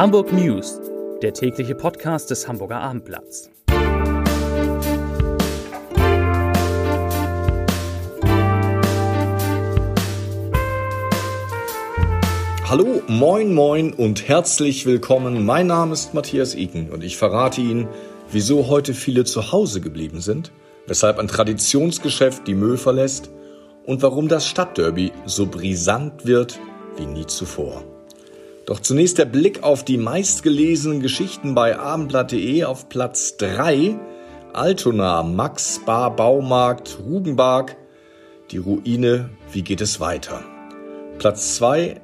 Hamburg News, der tägliche Podcast des Hamburger Abendblatts. Hallo, moin, moin und herzlich willkommen. Mein Name ist Matthias Iken und ich verrate Ihnen, wieso heute viele zu Hause geblieben sind, weshalb ein Traditionsgeschäft die Müll verlässt und warum das Stadtderby so brisant wird wie nie zuvor. Doch zunächst der Blick auf die meistgelesenen Geschichten bei abendblatt.de auf Platz 3. Altona, Max Bar Baumarkt, Rugenbark, die Ruine, wie geht es weiter? Platz 2,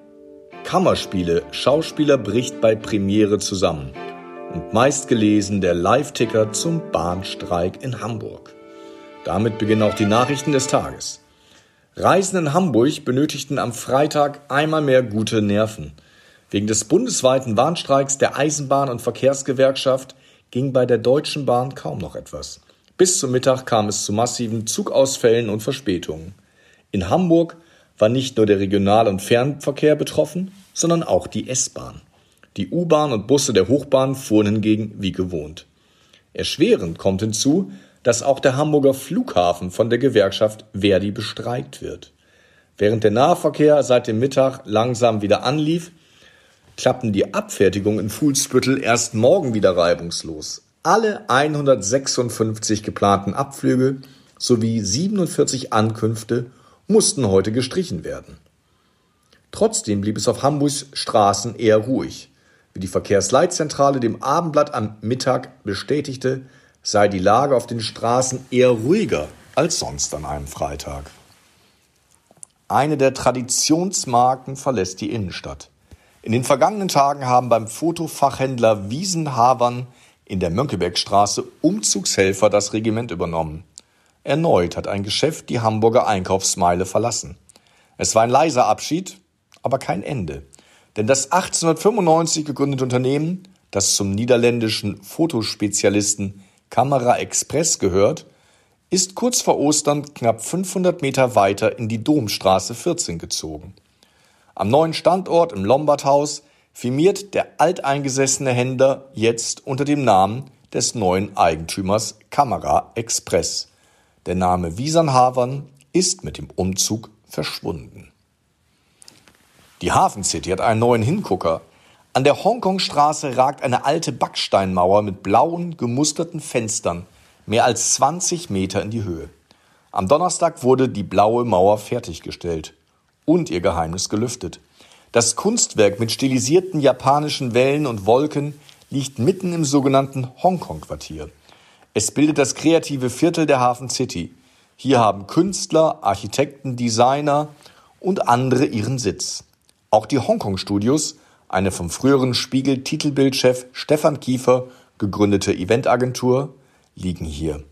Kammerspiele, Schauspieler bricht bei Premiere zusammen. Und meistgelesen der Live-Ticker zum Bahnstreik in Hamburg. Damit beginnen auch die Nachrichten des Tages. Reisende in Hamburg benötigten am Freitag einmal mehr gute Nerven. Wegen des bundesweiten Warnstreiks der Eisenbahn- und Verkehrsgewerkschaft ging bei der Deutschen Bahn kaum noch etwas. Bis zum Mittag kam es zu massiven Zugausfällen und Verspätungen. In Hamburg war nicht nur der Regional- und Fernverkehr betroffen, sondern auch die S-Bahn. Die U-Bahn und Busse der Hochbahn fuhren hingegen wie gewohnt. Erschwerend kommt hinzu, dass auch der Hamburger Flughafen von der Gewerkschaft Verdi bestreikt wird. Während der Nahverkehr seit dem Mittag langsam wieder anlief, klappen die Abfertigungen in Fuhlsbüttel erst morgen wieder reibungslos. Alle 156 geplanten Abflüge sowie 47 Ankünfte mussten heute gestrichen werden. Trotzdem blieb es auf Hamburgs Straßen eher ruhig. Wie die Verkehrsleitzentrale dem Abendblatt am Mittag bestätigte, sei die Lage auf den Straßen eher ruhiger als sonst an einem Freitag. Eine der Traditionsmarken verlässt die Innenstadt. In den vergangenen Tagen haben beim Fotofachhändler Wiesenhavern in der Mönckebergstraße Umzugshelfer das Regiment übernommen. Erneut hat ein Geschäft die Hamburger Einkaufsmeile verlassen. Es war ein leiser Abschied, aber kein Ende. Denn das 1895 gegründete Unternehmen, das zum niederländischen Fotospezialisten Kamera Express gehört, ist kurz vor Ostern knapp 500 Meter weiter in die Domstraße 14 gezogen. Am neuen Standort im Lombardhaus firmiert der alteingesessene Händler jetzt unter dem Namen des neuen Eigentümers Kamera Express. Der Name Wiesernhavern ist mit dem Umzug verschwunden. Die Hafen City hat einen neuen Hingucker. An der Hongkongstraße ragt eine alte Backsteinmauer mit blauen, gemusterten Fenstern mehr als 20 Meter in die Höhe. Am Donnerstag wurde die blaue Mauer fertiggestellt und ihr Geheimnis gelüftet. Das Kunstwerk mit stilisierten japanischen Wellen und Wolken liegt mitten im sogenannten Hongkong-Quartier. Es bildet das kreative Viertel der Hafen City. Hier haben Künstler, Architekten, Designer und andere ihren Sitz. Auch die Hongkong-Studios, eine vom früheren Spiegel-Titelbildchef Stefan Kiefer gegründete Eventagentur, liegen hier.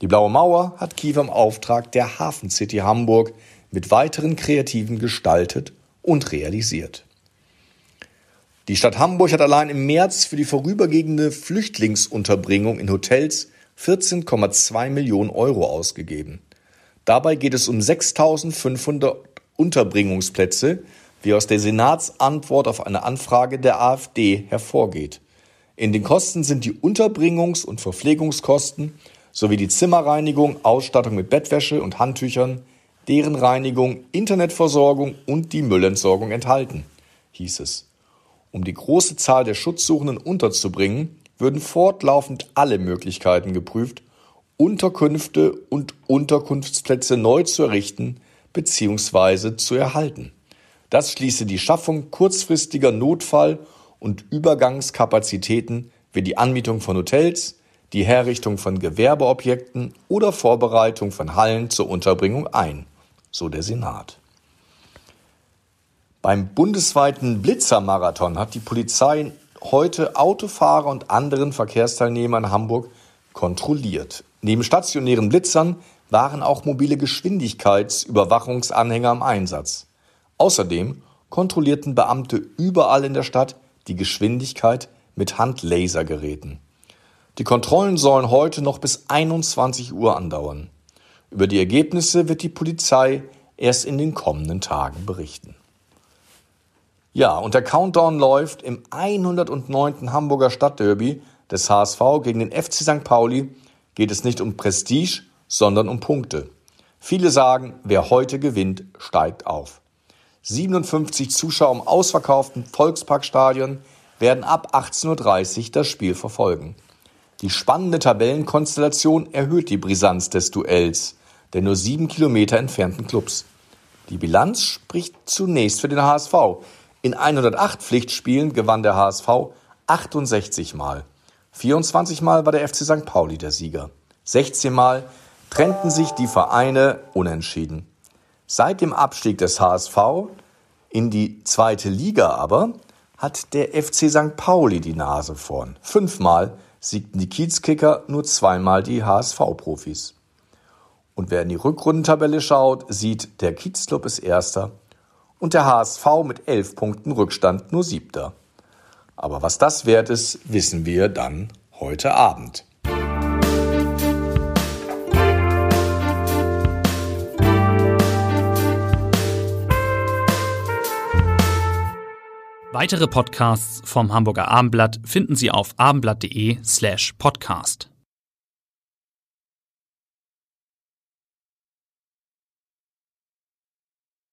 Die Blaue Mauer hat Kiefer im Auftrag der Hafen City Hamburg mit weiteren Kreativen gestaltet und realisiert. Die Stadt Hamburg hat allein im März für die vorübergehende Flüchtlingsunterbringung in Hotels 14,2 Millionen Euro ausgegeben. Dabei geht es um 6.500 Unterbringungsplätze, wie aus der Senatsantwort auf eine Anfrage der AfD hervorgeht. In den Kosten sind die Unterbringungs- und Verpflegungskosten sowie die Zimmerreinigung, Ausstattung mit Bettwäsche und Handtüchern, deren Reinigung, Internetversorgung und die Müllentsorgung enthalten, hieß es. Um die große Zahl der Schutzsuchenden unterzubringen, würden fortlaufend alle Möglichkeiten geprüft, Unterkünfte und Unterkunftsplätze neu zu errichten bzw. zu erhalten. Das schließe die Schaffung kurzfristiger Notfall- und Übergangskapazitäten wie die Anmietung von Hotels, die Herrichtung von Gewerbeobjekten oder Vorbereitung von Hallen zur Unterbringung ein so der Senat. Beim bundesweiten Blitzermarathon hat die Polizei heute Autofahrer und anderen Verkehrsteilnehmer in Hamburg kontrolliert. Neben stationären Blitzern waren auch mobile Geschwindigkeitsüberwachungsanhänger im Einsatz. Außerdem kontrollierten Beamte überall in der Stadt die Geschwindigkeit mit Handlasergeräten. Die Kontrollen sollen heute noch bis 21 Uhr andauern. Über die Ergebnisse wird die Polizei erst in den kommenden Tagen berichten. Ja, und der Countdown läuft im 109. Hamburger Stadtderby des HSV gegen den FC St. Pauli geht es nicht um Prestige, sondern um Punkte. Viele sagen, wer heute gewinnt, steigt auf. 57 Zuschauer im ausverkauften Volksparkstadion werden ab 18.30 Uhr das Spiel verfolgen. Die spannende Tabellenkonstellation erhöht die Brisanz des Duells der nur sieben Kilometer entfernten Clubs. Die Bilanz spricht zunächst für den HSV. In 108 Pflichtspielen gewann der HSV 68 Mal. 24 Mal war der FC St. Pauli der Sieger. 16 Mal trennten sich die Vereine unentschieden. Seit dem Abstieg des HSV in die zweite Liga aber hat der FC St. Pauli die Nase vorn. Fünfmal siegten die Kiezkicker, nur zweimal die HSV-Profis. Und wer in die Rückrundentabelle schaut, sieht, der Kiezclub ist Erster und der HSV mit elf Punkten Rückstand nur Siebter. Aber was das wert ist, wissen wir dann heute Abend. Weitere Podcasts vom Hamburger Abendblatt finden Sie auf abendblatt.de slash podcast.